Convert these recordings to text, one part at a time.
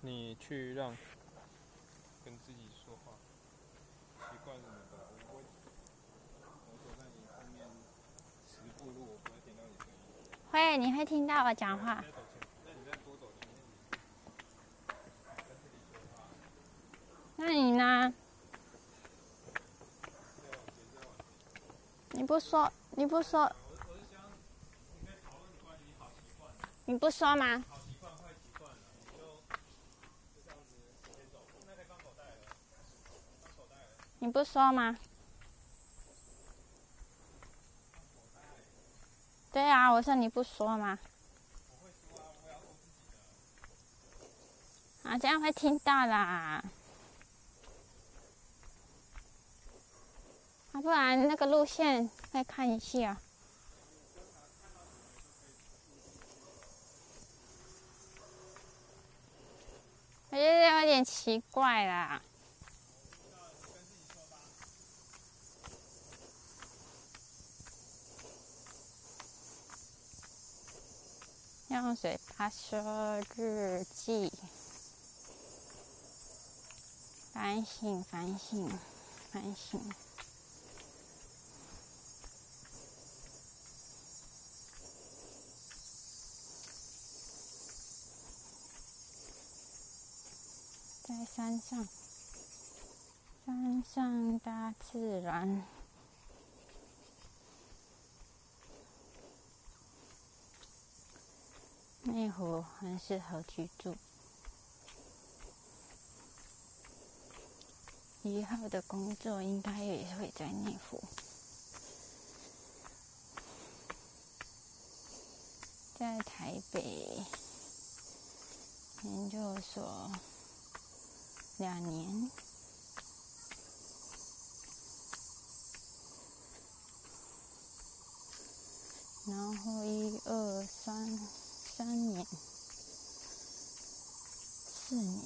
你去让跟自己说话，习惯什么的，我不会，我走在你后面十步路，我不会听到你声音。会，你会听到我讲话那你呢？你不说，你不说，你不说吗？好习惯、坏习惯，你就就这样子先走。那可以放口袋了，放口袋了，你不说吗？对啊，我说你不说吗？啊，这样会听到啦。啊，不然那个路线再看一下。我觉得有点奇怪啦。用嘴巴说日记，反省，反省，反省。在山上，山上大自然。内湖很适合居住。以后的工作应该也会在内湖。在台北研究所两年，然后一二三三年，四年。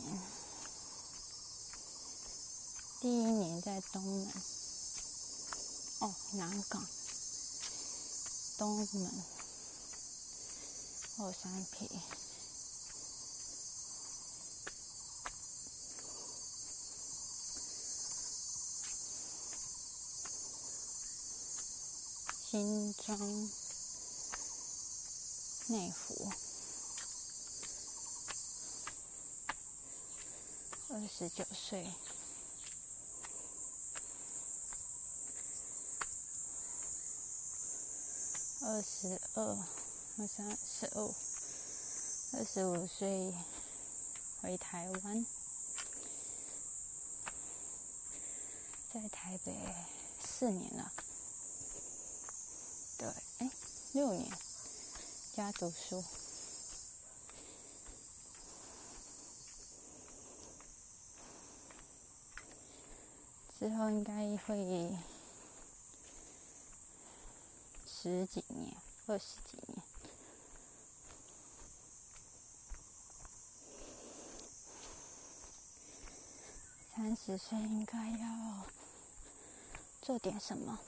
第一年在东门，哦，南港，东门，后山皮。新庄、内湖，二十九岁。二十二、二三、十二、二十五岁回台湾，在台北四年了，对，哎，六年家读书，之后应该会。十几年，二十几年，三十岁应该要做点什么。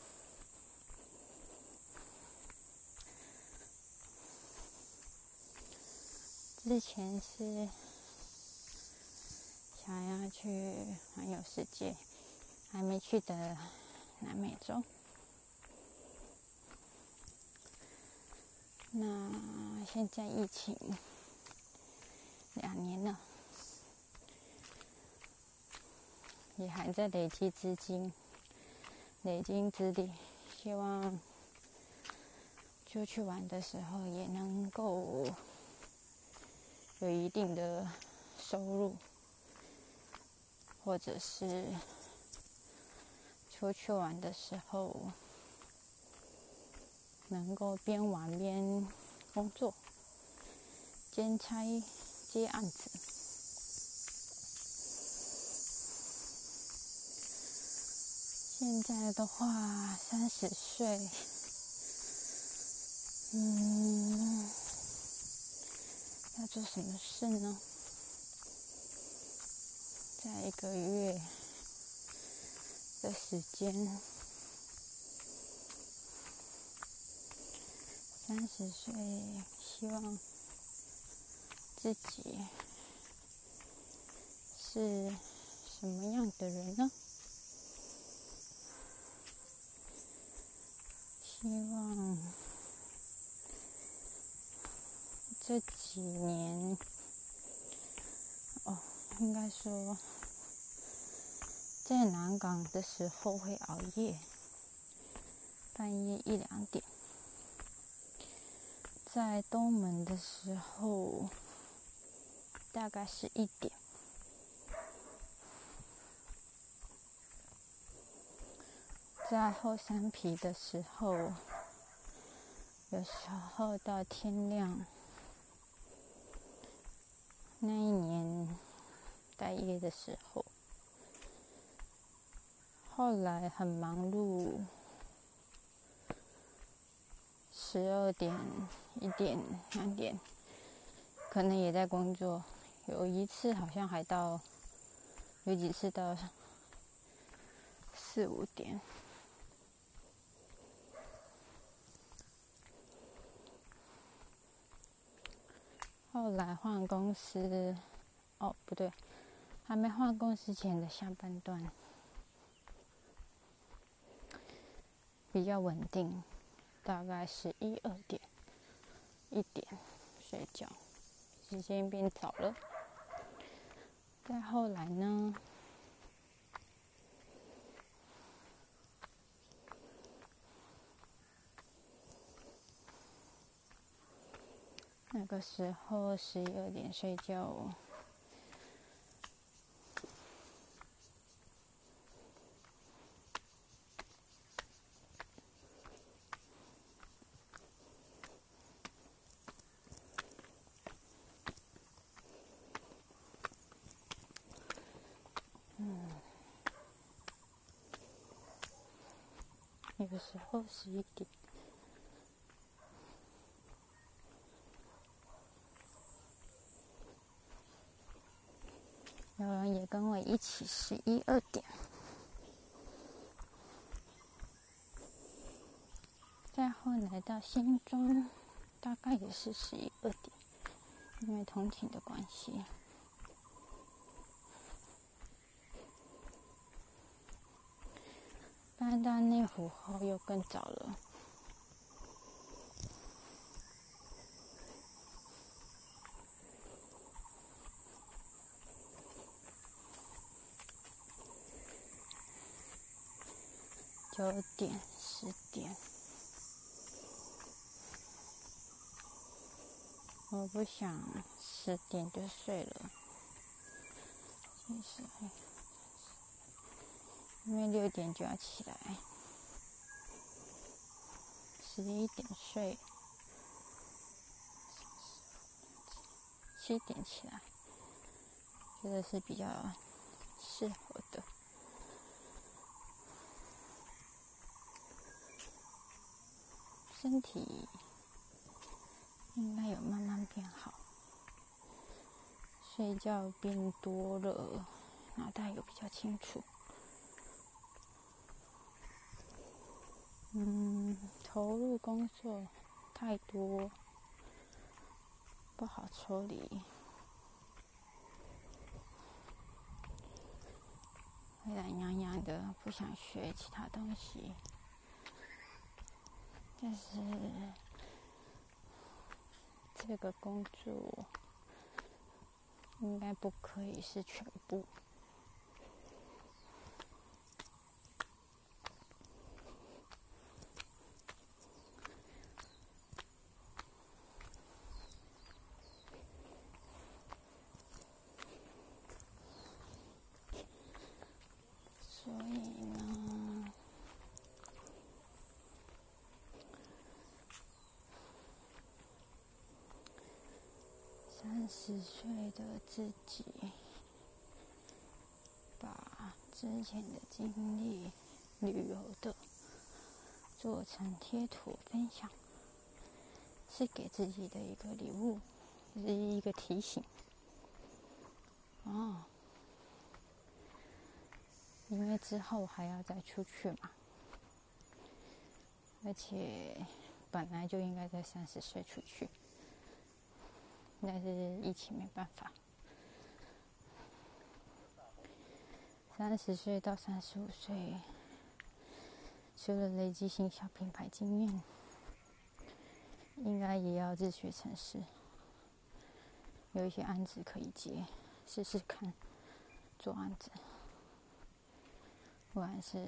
之前是想要去环游世界，还没去的南美洲。那现在疫情两年了，也还在累积资金、累积资历，希望出去玩的时候也能够有一定的收入，或者是出去玩的时候。能够边玩边工作，兼差接案子。现在的话，三十岁，嗯，要做什么事呢？在一个月的时间。三十岁，希望自己是什么样的人呢？希望这几年，哦，应该说，在南港的时候会熬夜，半夜一两点；在东门的时候，大概是一点。在后山皮的时候，有时候到天亮。那一年待业的时候，后来很忙碌，十二点、一点、两点，可能也在工作。有一次好像还到，有几次到四五点。后来换公司，哦，不对，还没换公司前的下半段比较稳定，大概是一二点、一点睡觉，时间变早了。再后来呢？那个时候十一二点睡觉哦，有时候十一点。有人也跟我一起十一二点，再后来到新庄，大概也是十一二点，因为通勤的关系。搬到内湖后又更早了。九点、十点，我不想十点就睡了。其实，因为六点就要起来，十一点睡，七点起来，觉得是比较适合的。身体应该有慢慢变好，睡觉变多了，脑袋有比较清楚。嗯，投入工作太多，不好抽离，会懒洋洋的，不想学其他东西。但是这个工作应该不可以是全部。十岁的自己，把之前的经历、旅游的做成贴图分享，是给自己的一个礼物，是一个提醒。哦，因为之后还要再出去嘛，而且本来就应该在三十岁出去。但是疫情没办法，三十岁到三十五岁，除了累积新小品牌经验，应该也要自学城市，有一些案子可以接，试试看做案子，不管是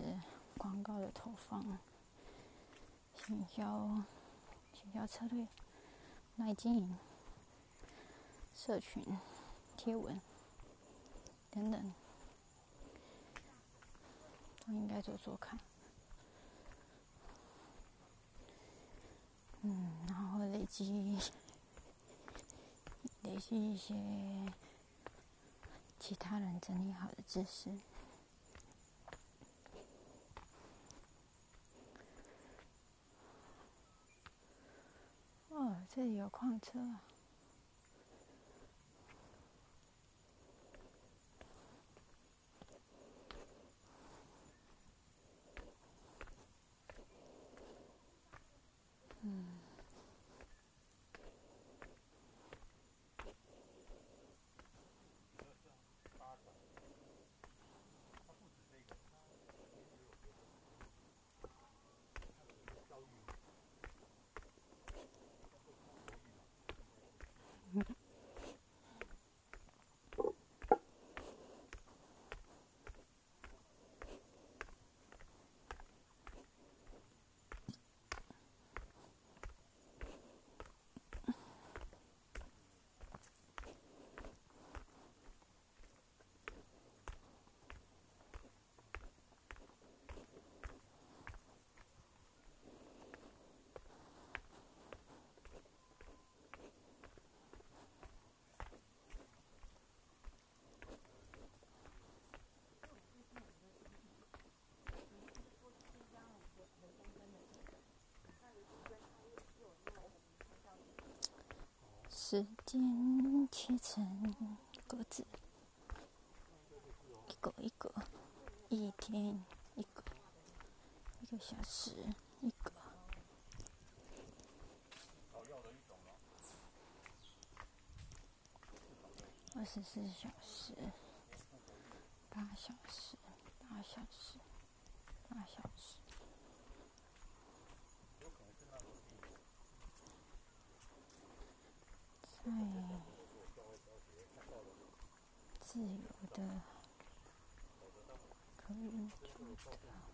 广告的投放、行销、行销策略、来经营、社群、贴文等等。都应该做做看，嗯，然后累积累积一些其他人整理好的知识。哦，这里有矿车啊。时间切成格子，一个一个，一天一个，一个小时一个，二十四小时，八小时，八小时，八小时。在自由的可运作的。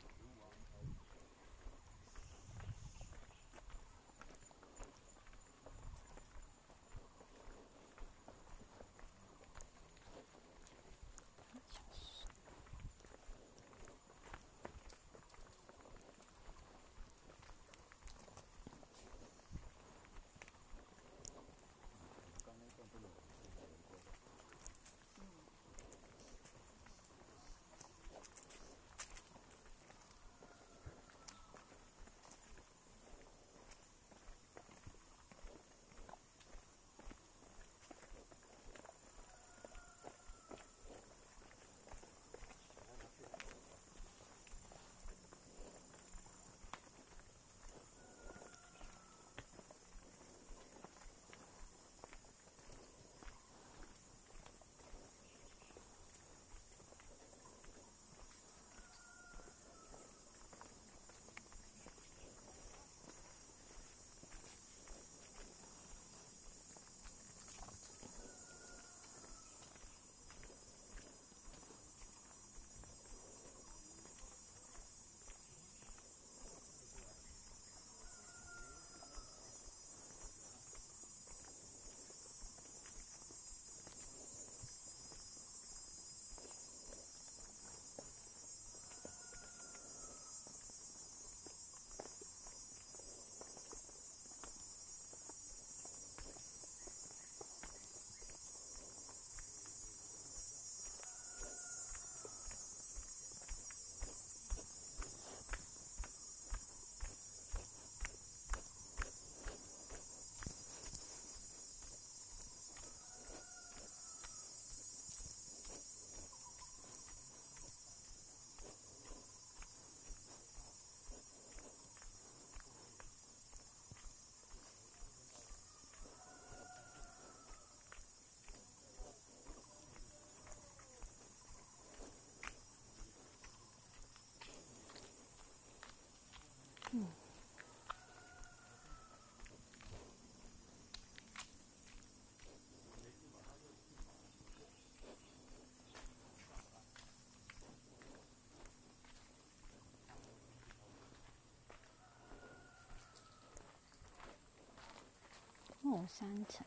三层，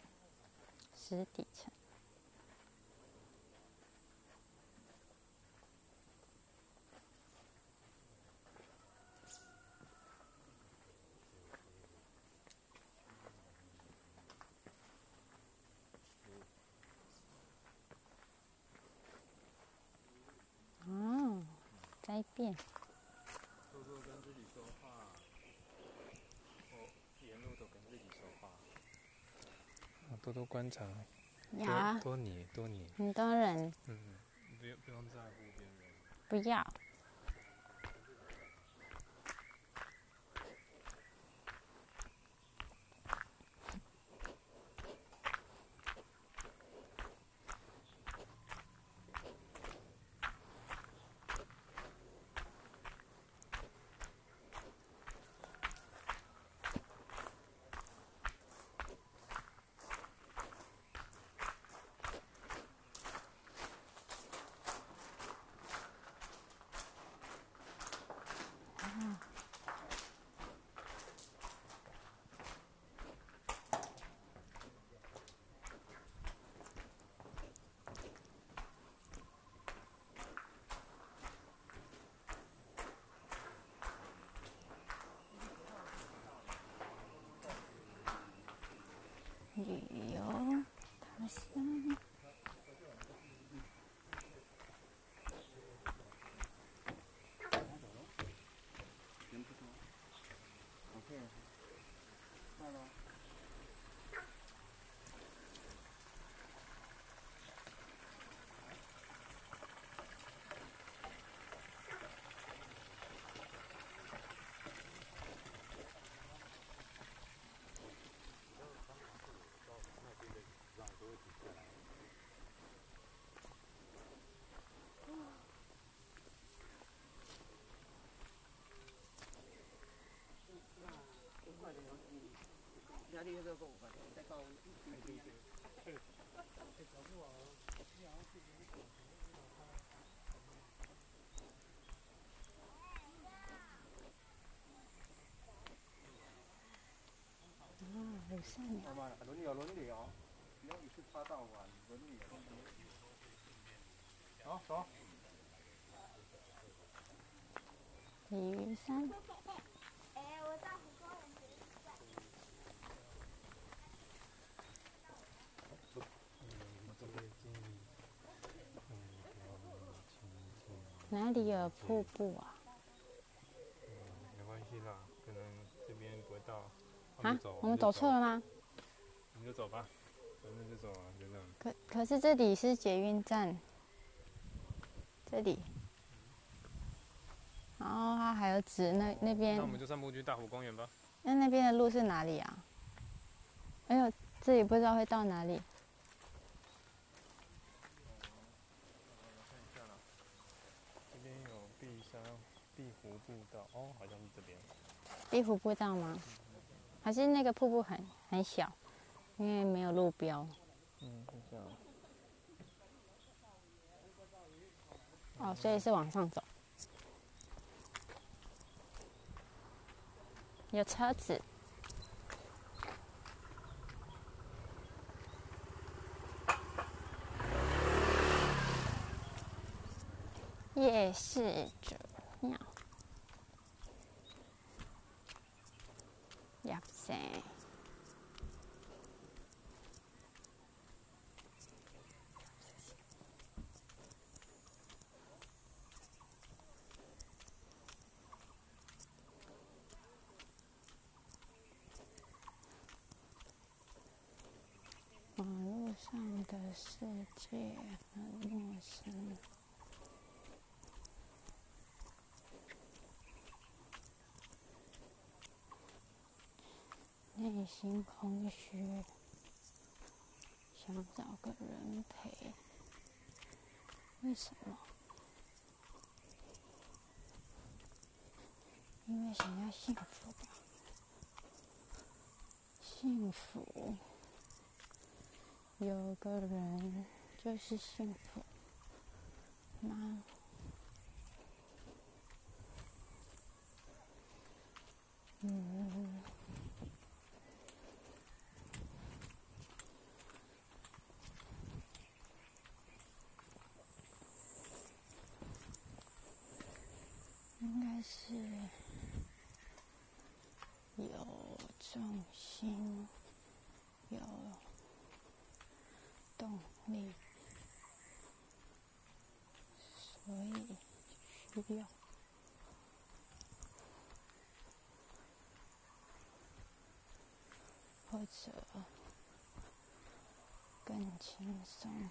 实底层。哦，在变。多多跟自己说话，我沿路都跟自己说话。多多观察，呀多，多你，多你，很多人嗯，不要不用在乎别人。不要。旅游他乡。哦，有善良。慢慢的，轮流轮流，不要一次插到完，轮流。好，走。鲤鱼哪里有瀑布啊？没关系啦，可能这边不会到。啊走，，我们走错了吗？你就走吧，反正就走啊，就这样。可可是这里是捷运站，这里，然后它还有指那那边那我，们就散步去大湖公园吧。那那边的路是哪里啊？哎呦，这里不知道会到哪里。看一下啦，这边有碧山碧湖步道，哦，好像是这边。壁湖步道吗？还是那个瀑布很很小，因为没有路标。嗯。哦，所以是往上走。有车子。夜市者庙。入城。网络上的世界很陌生。内心空虚，想找个人陪。为什么？因为想要幸福吧。幸福，有个人就是幸福吗？嗯。重心有动力，所以需要或者更轻松。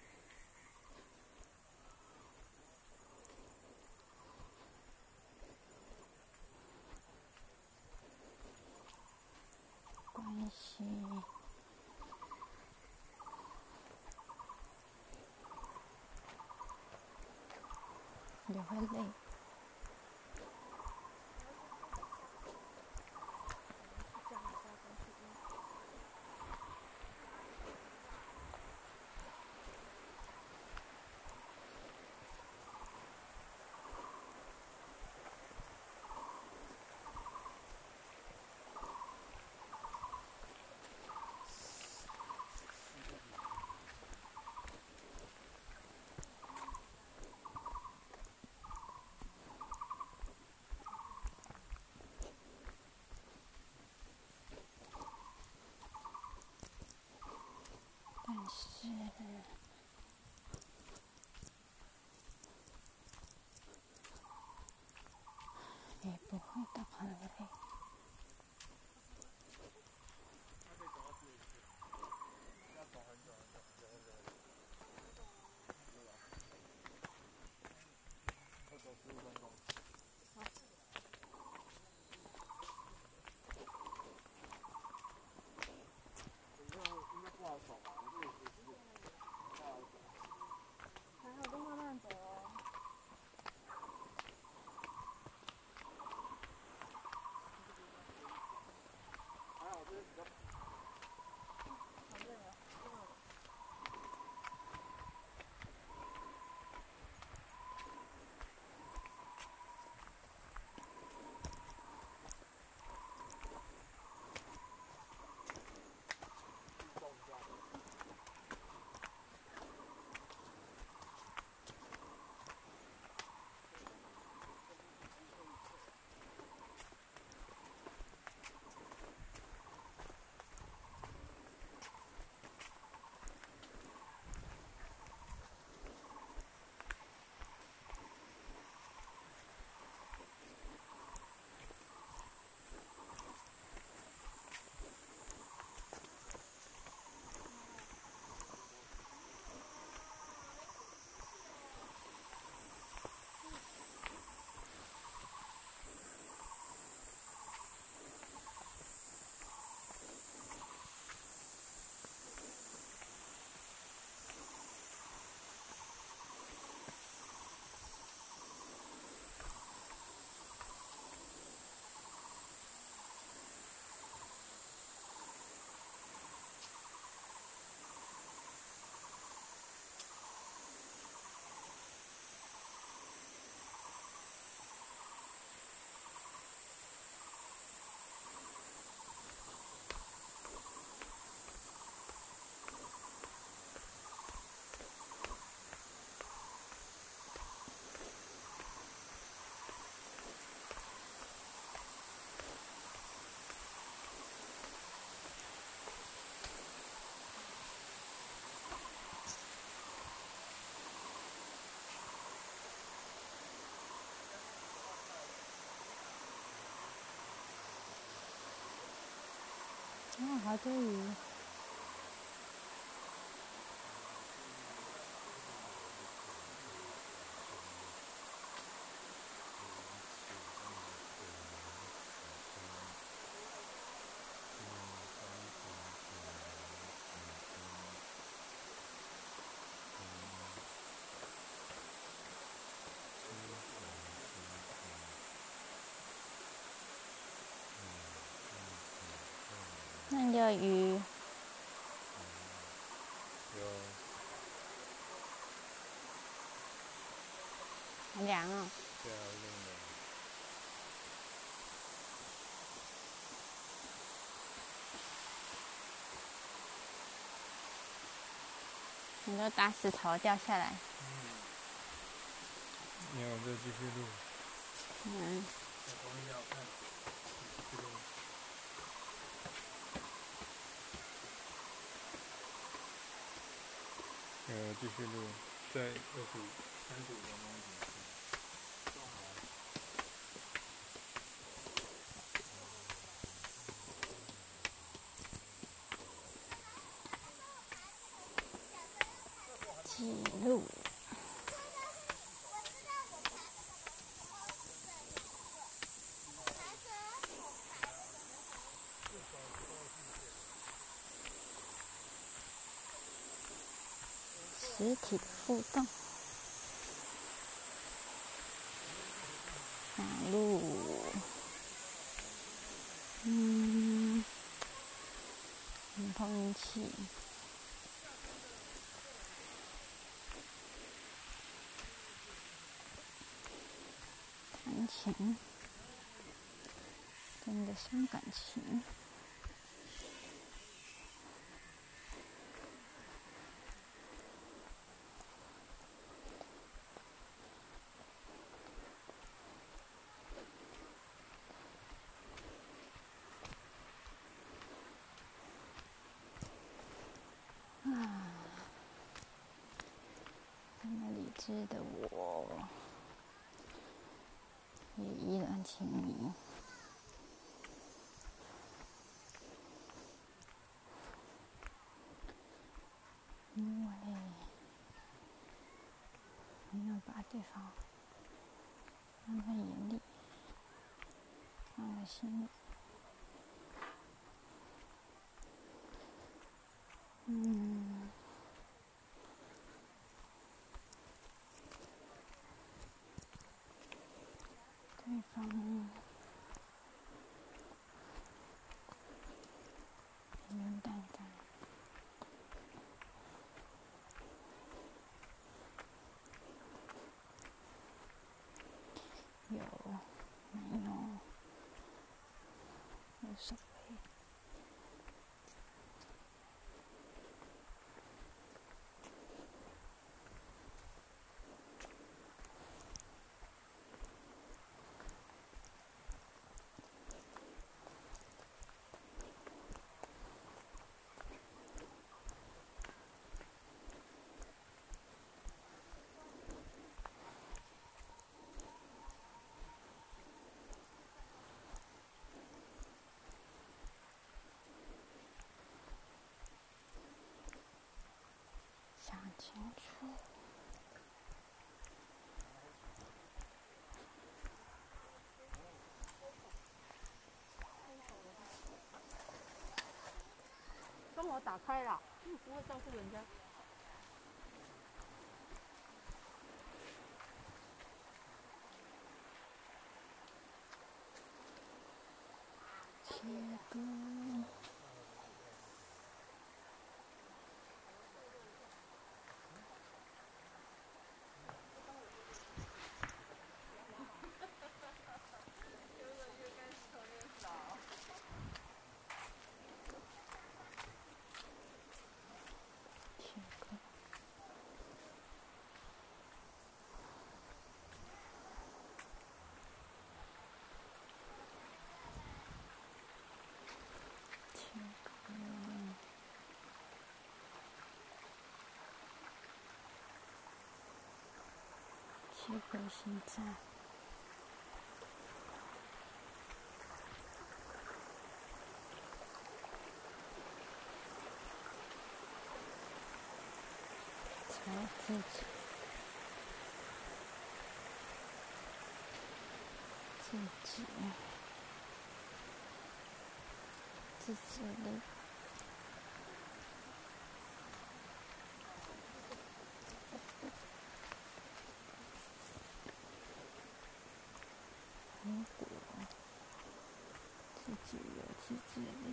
那还可以。那个鱼有很凉哦，对啊，有点冷。很多大石头掉下来。没有，就继续录。嗯，我们要看。这个呃，继续录，在二十五、三十五分钟实体互动，马路，嗯，碰运气，谈情，真的伤感情。那么理智的我，也依然情迷。因为没有把对方放在眼里，放在心里。嗯。对方平平淡淡，有没有无所谓。想清楚。帮打开了，不会照顾人家。结果现在。自己，自己，自己的。如果自己有自制力，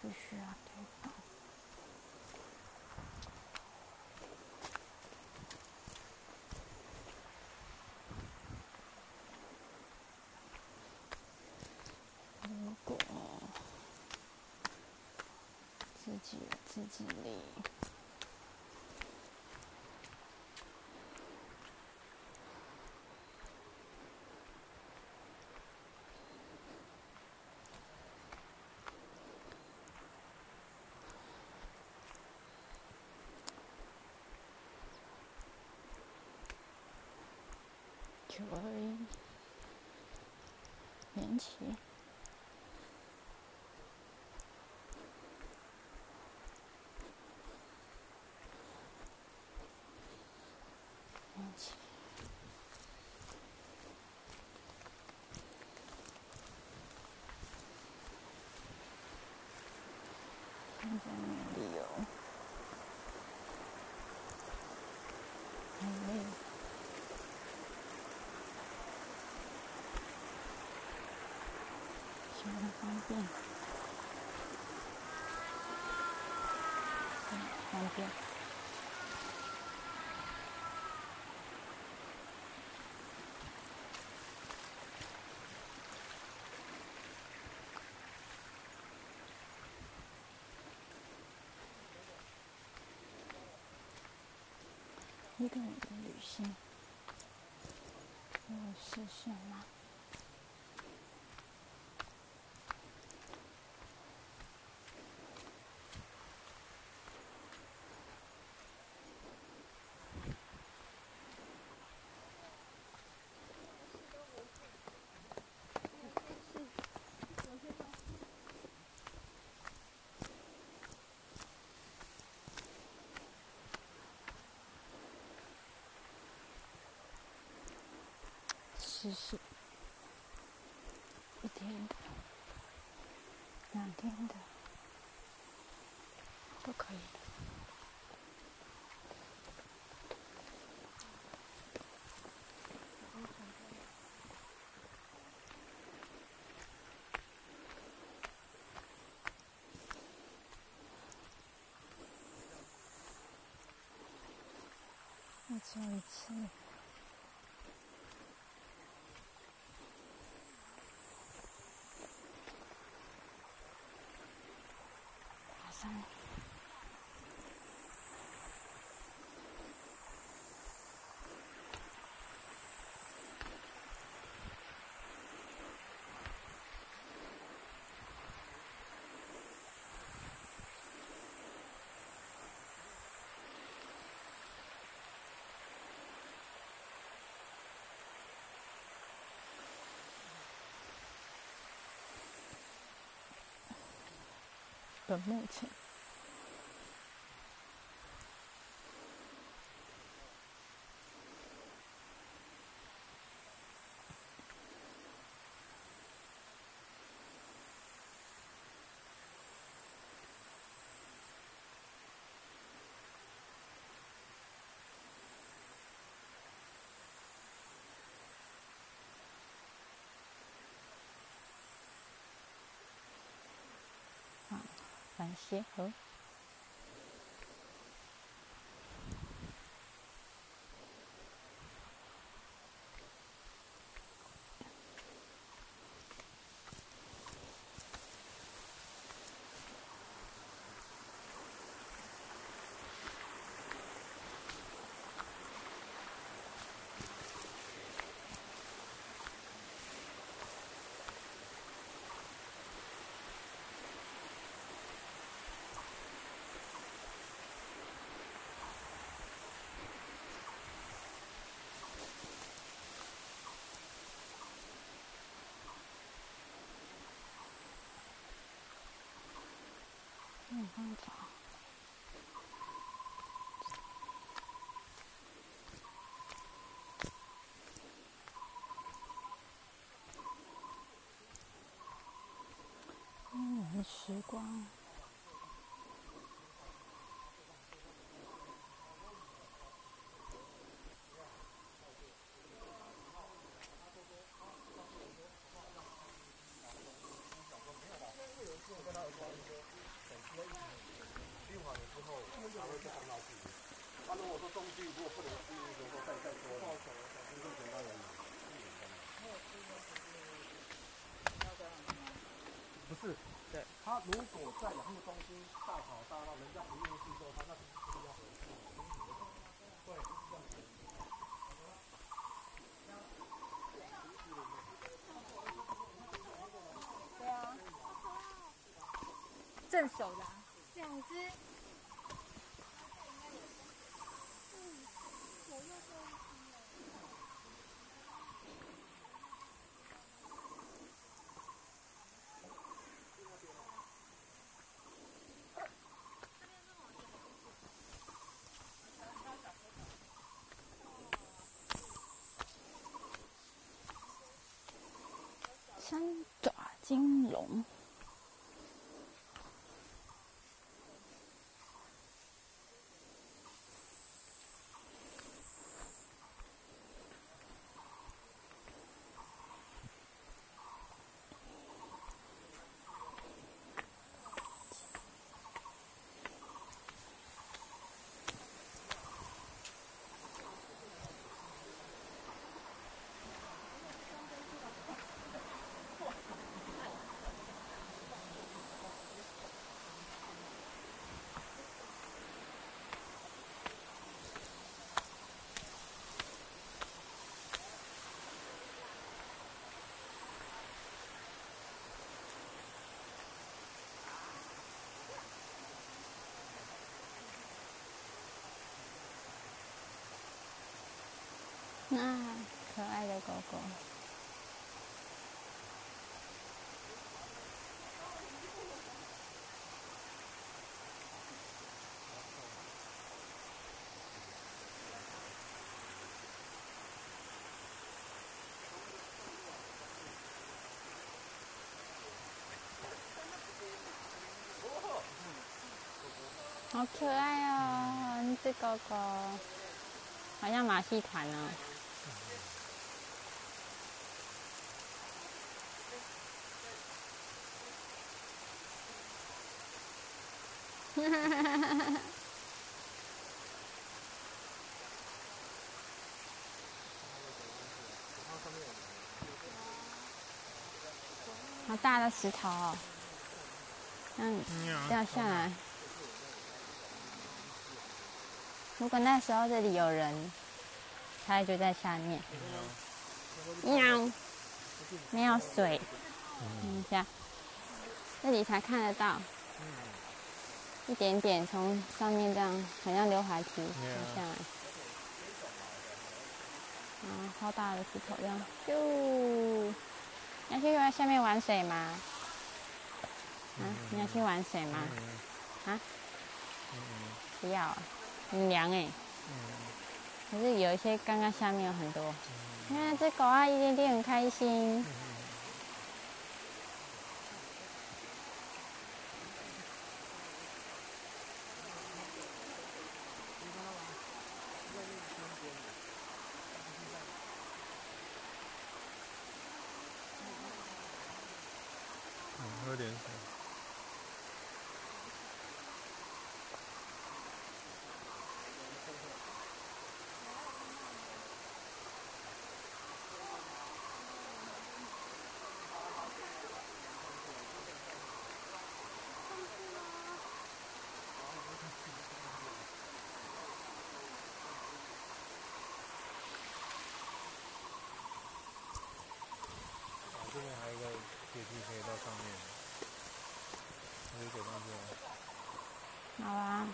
不需要对方。如果自己有自制力，久而已，延期。延期。现在没有理由，很累。希望它方便，方便。一个人的旅行，有视线吗？试试，一天的、两天的都可以。再做一次。马上。的目前。反协和。嗯，方法。嗯，时光。那如果说东西如果不能适应的话，再再说，就这么简单而已。不是，对，他如果在养护中心大吵大闹，人家不愿意去做他，那就是要回去。对，是这样子。对啊，正手的、啊，两只。龙啊可爱的狗狗。好可爱哦，这只狗狗，好像马戏团哦。好大的石头哦，嗯，掉下来。如果那时候这里有人，它就在下面。喵，没有水，等一下，这里才看得到，一点点从上面这样，好像溜滑梯流下来。啊，好大的石头这样，咻！你要去玩下面玩水吗？啊，你要去玩水吗？啊？不要啊，很凉哎。可是有一些刚刚下面有很多，你看这狗啊，一点点很开心。嗯，喝点水。啊，这边还有一个可以到上面，可以走上去？好啊。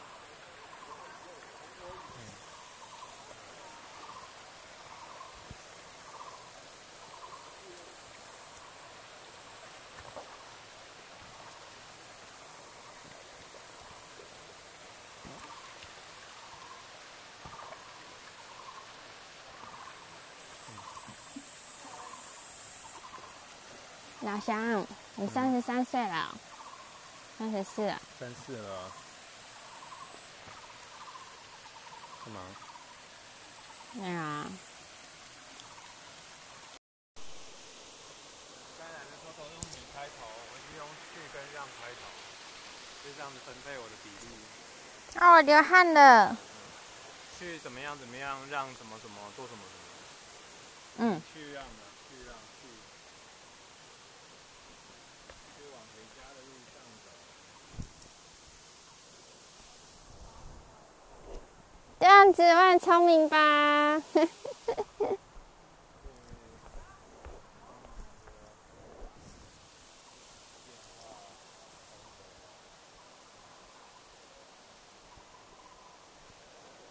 老乡，你三十三岁了，三十四了。三四了啊。干嘛？对啊，刚来的时候都用你开头，我是用去跟让开头，就这样子分配我的比例。啊，我流汗了。去怎么样怎么样，让什么什么做什么什么。嗯，去让的，去让去。去往回家的路上走。这样子我很聪明吧？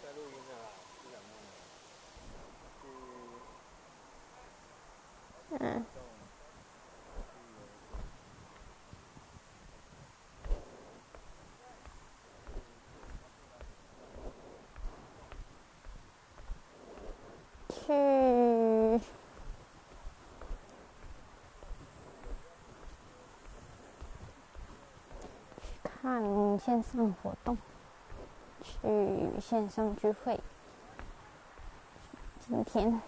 在录音的啦，不想弄了。去嗯，动。去看线上活动，去线上聚会。今天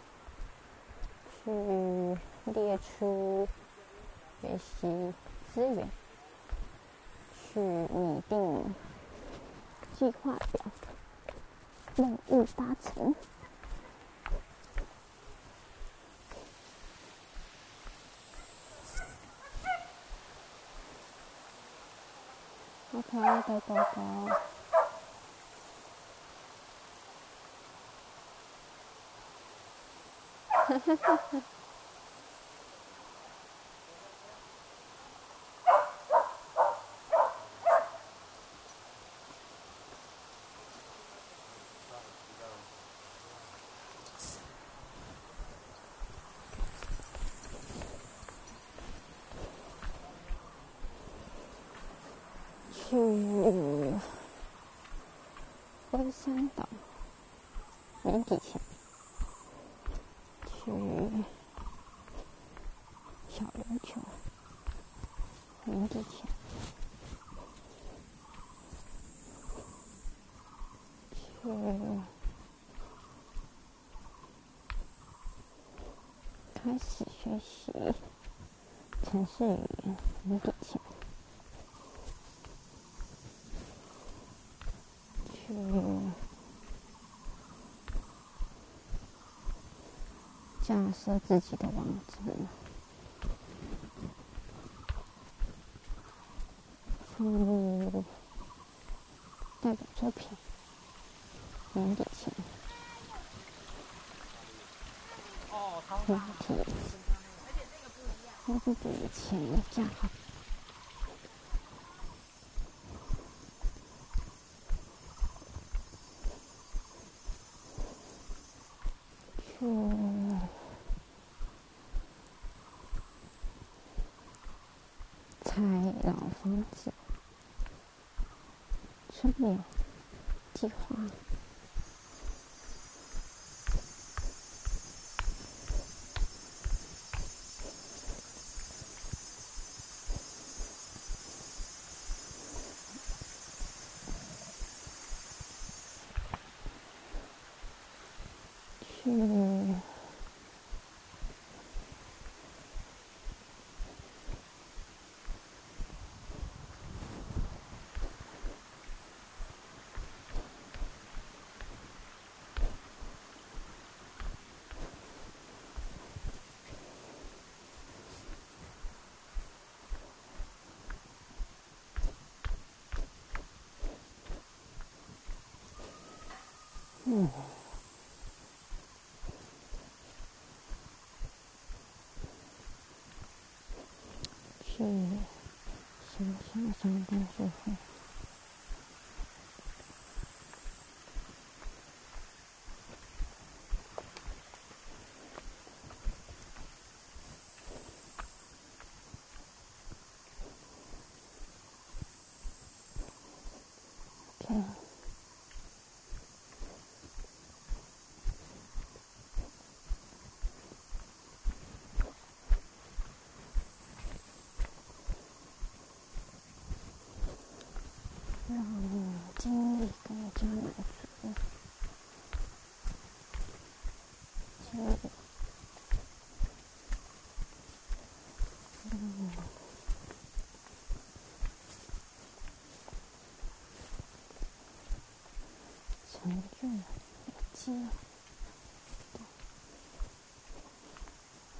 去列出学习资源，去拟定计划表，任务达成。好可爱的狗狗。哈哈哈哈。去龟山岛，年底前去小琉球，年底前去开始学习城市语言，年底前。去架设自己的网址，放入代表作品，年底前，问题，那是比以前要架好。去拆老房子，春联计划。去嗯。去想象上班时候，对。让精力更加满足，精力，嗯，成就累积，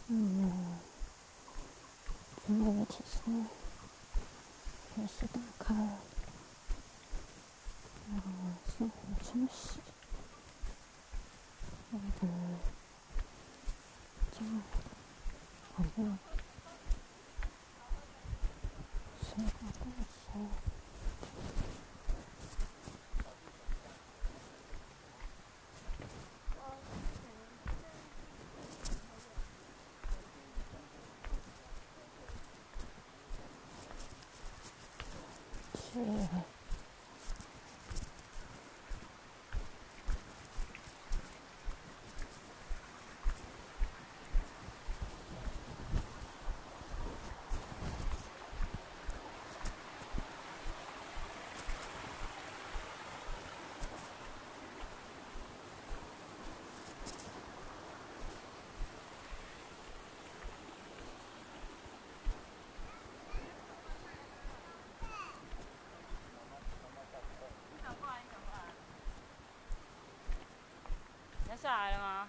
嗯，然后起身，开始打开了。让生活充实，嗯，家人、朋友，生下来了吗？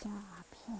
夹片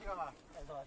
你干嘛带拖拉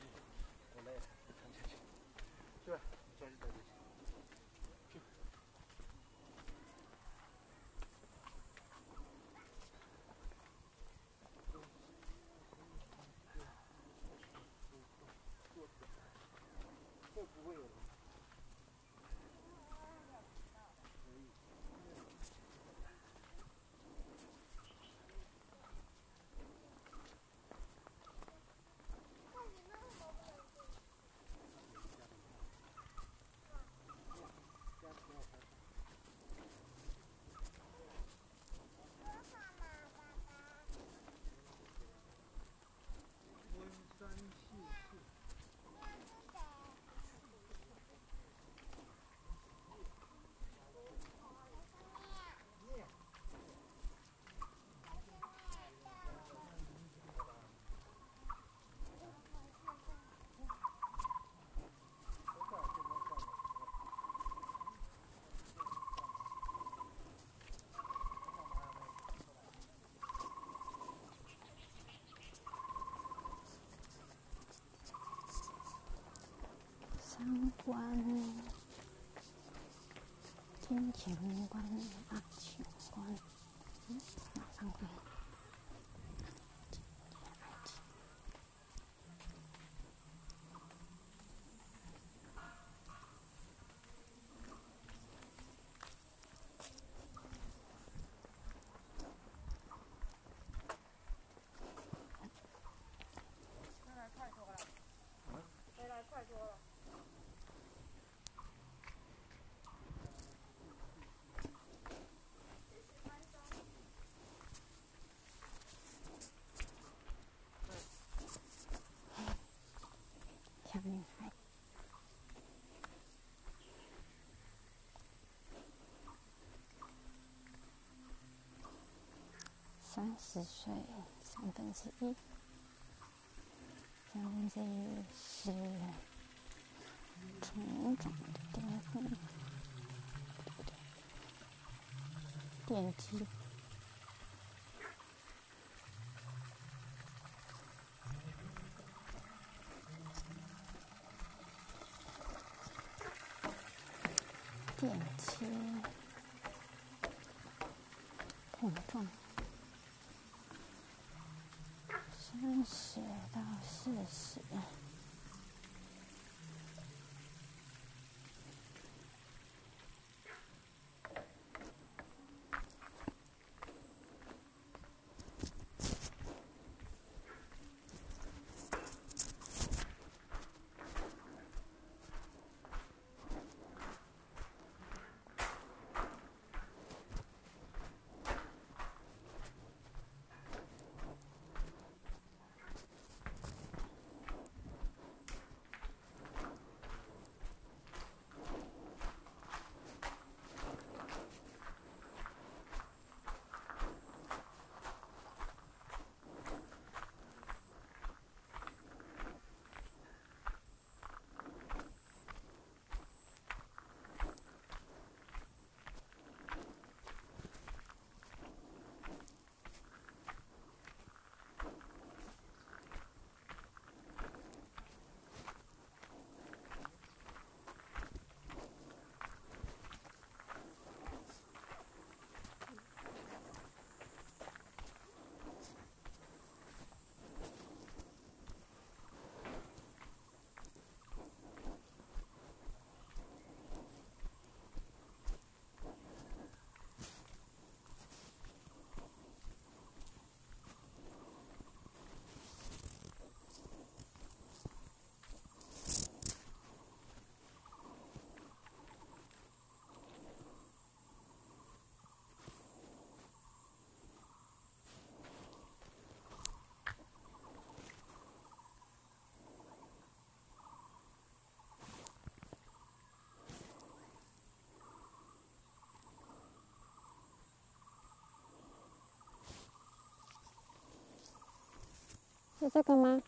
三关，金钱关、爱情关，嗯，哪三关？爱情。回来快多了。女孩。三十岁三分之一，三分之一是成长的巅峰，奠基。是这个吗？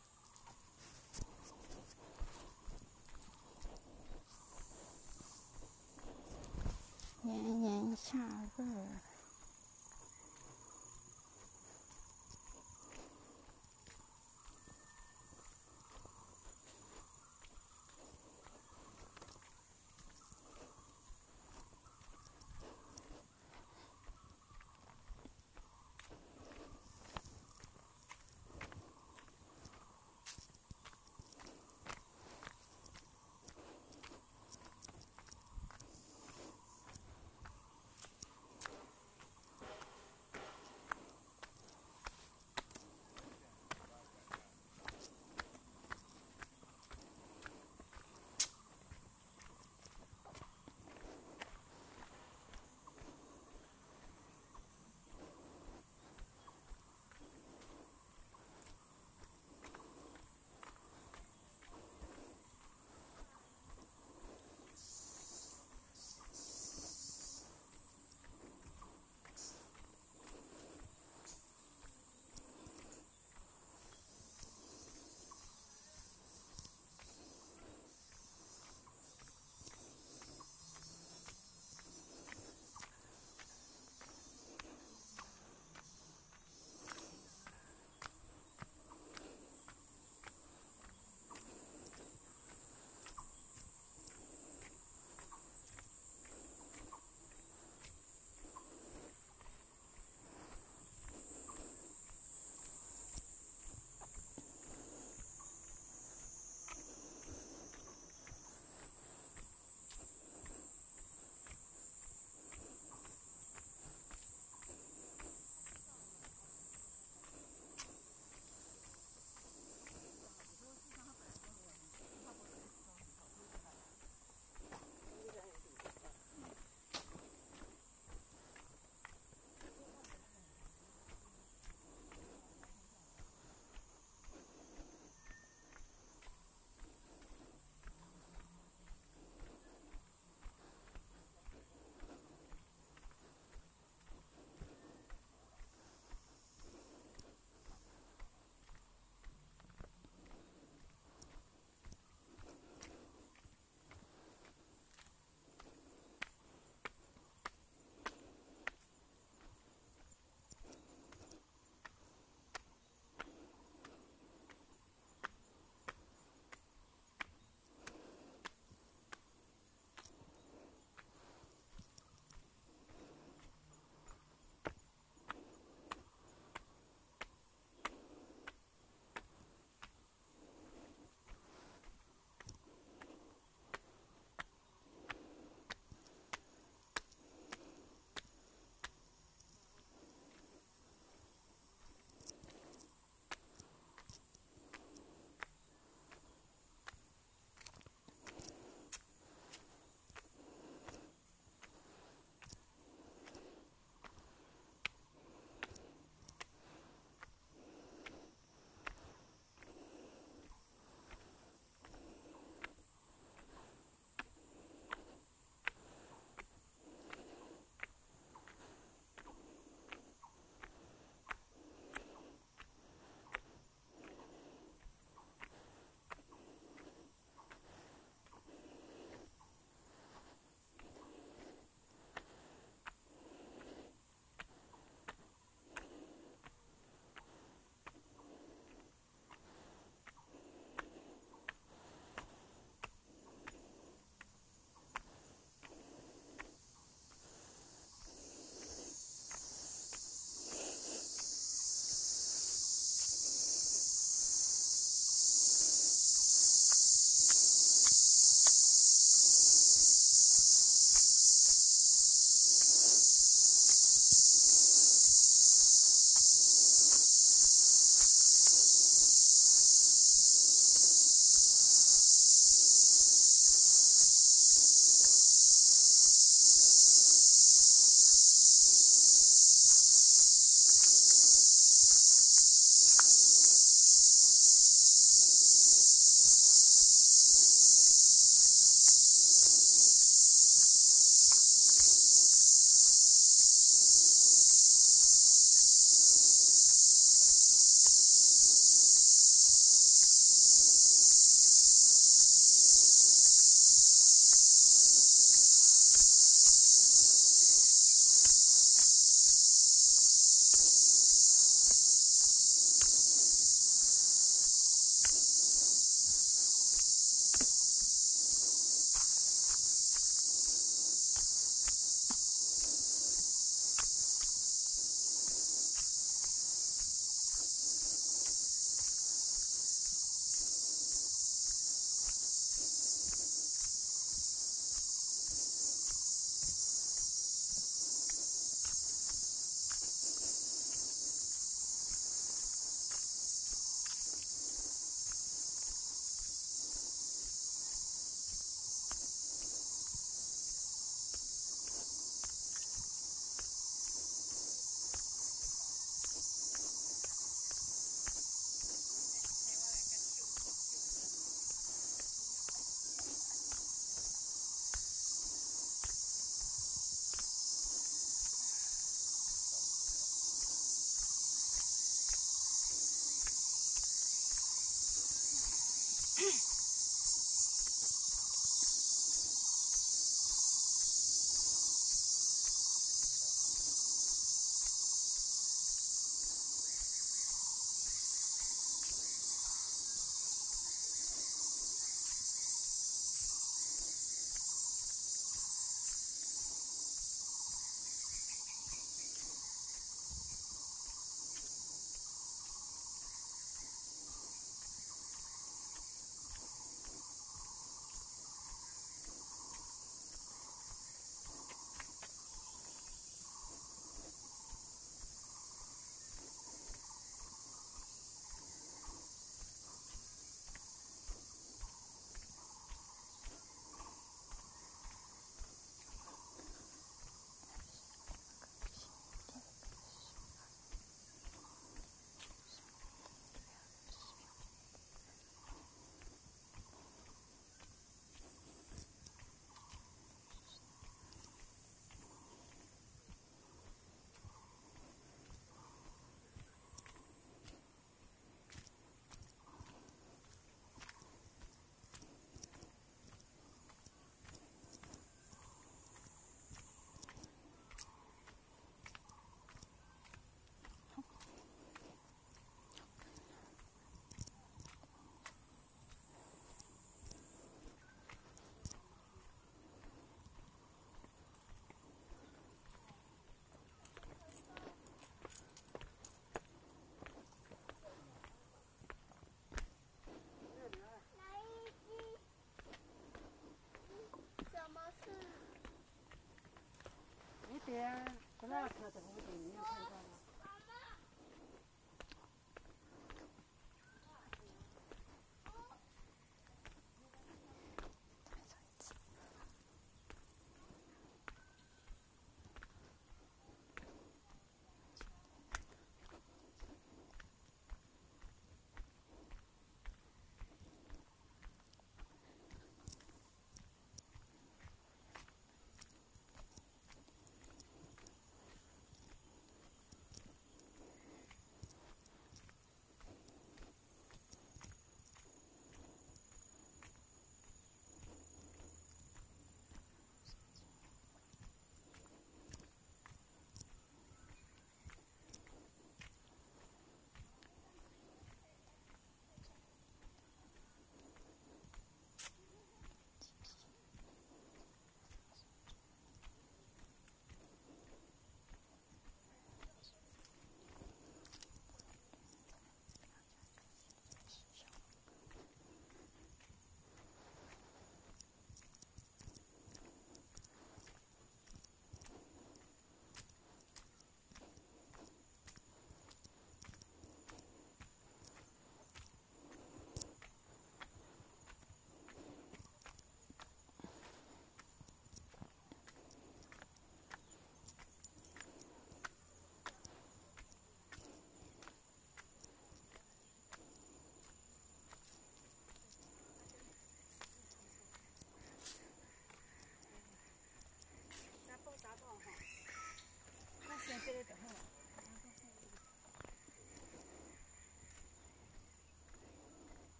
Peace.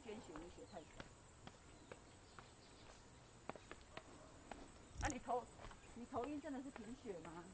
捐血，你血太少。啊，你头你头晕真的是贫血吗？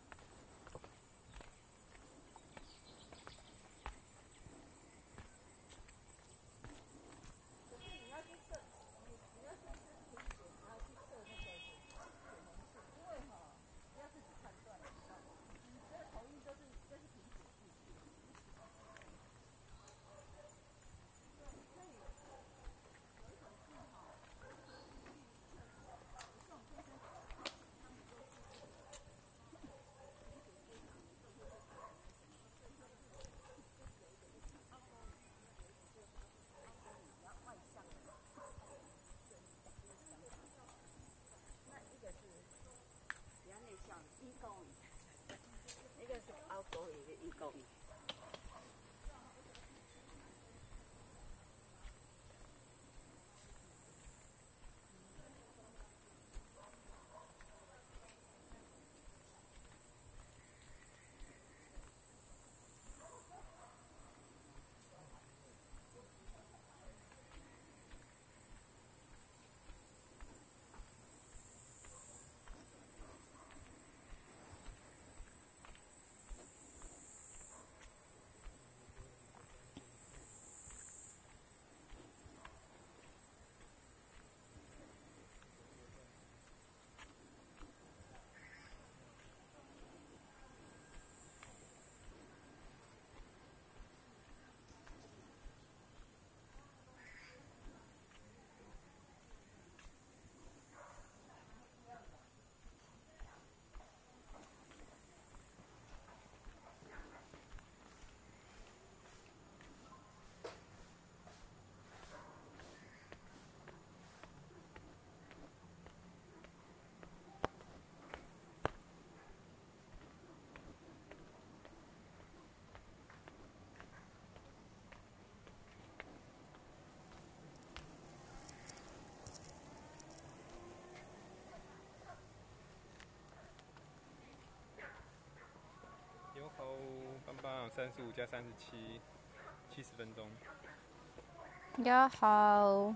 有好棒棒，三十五加三十七，七十分钟。你好。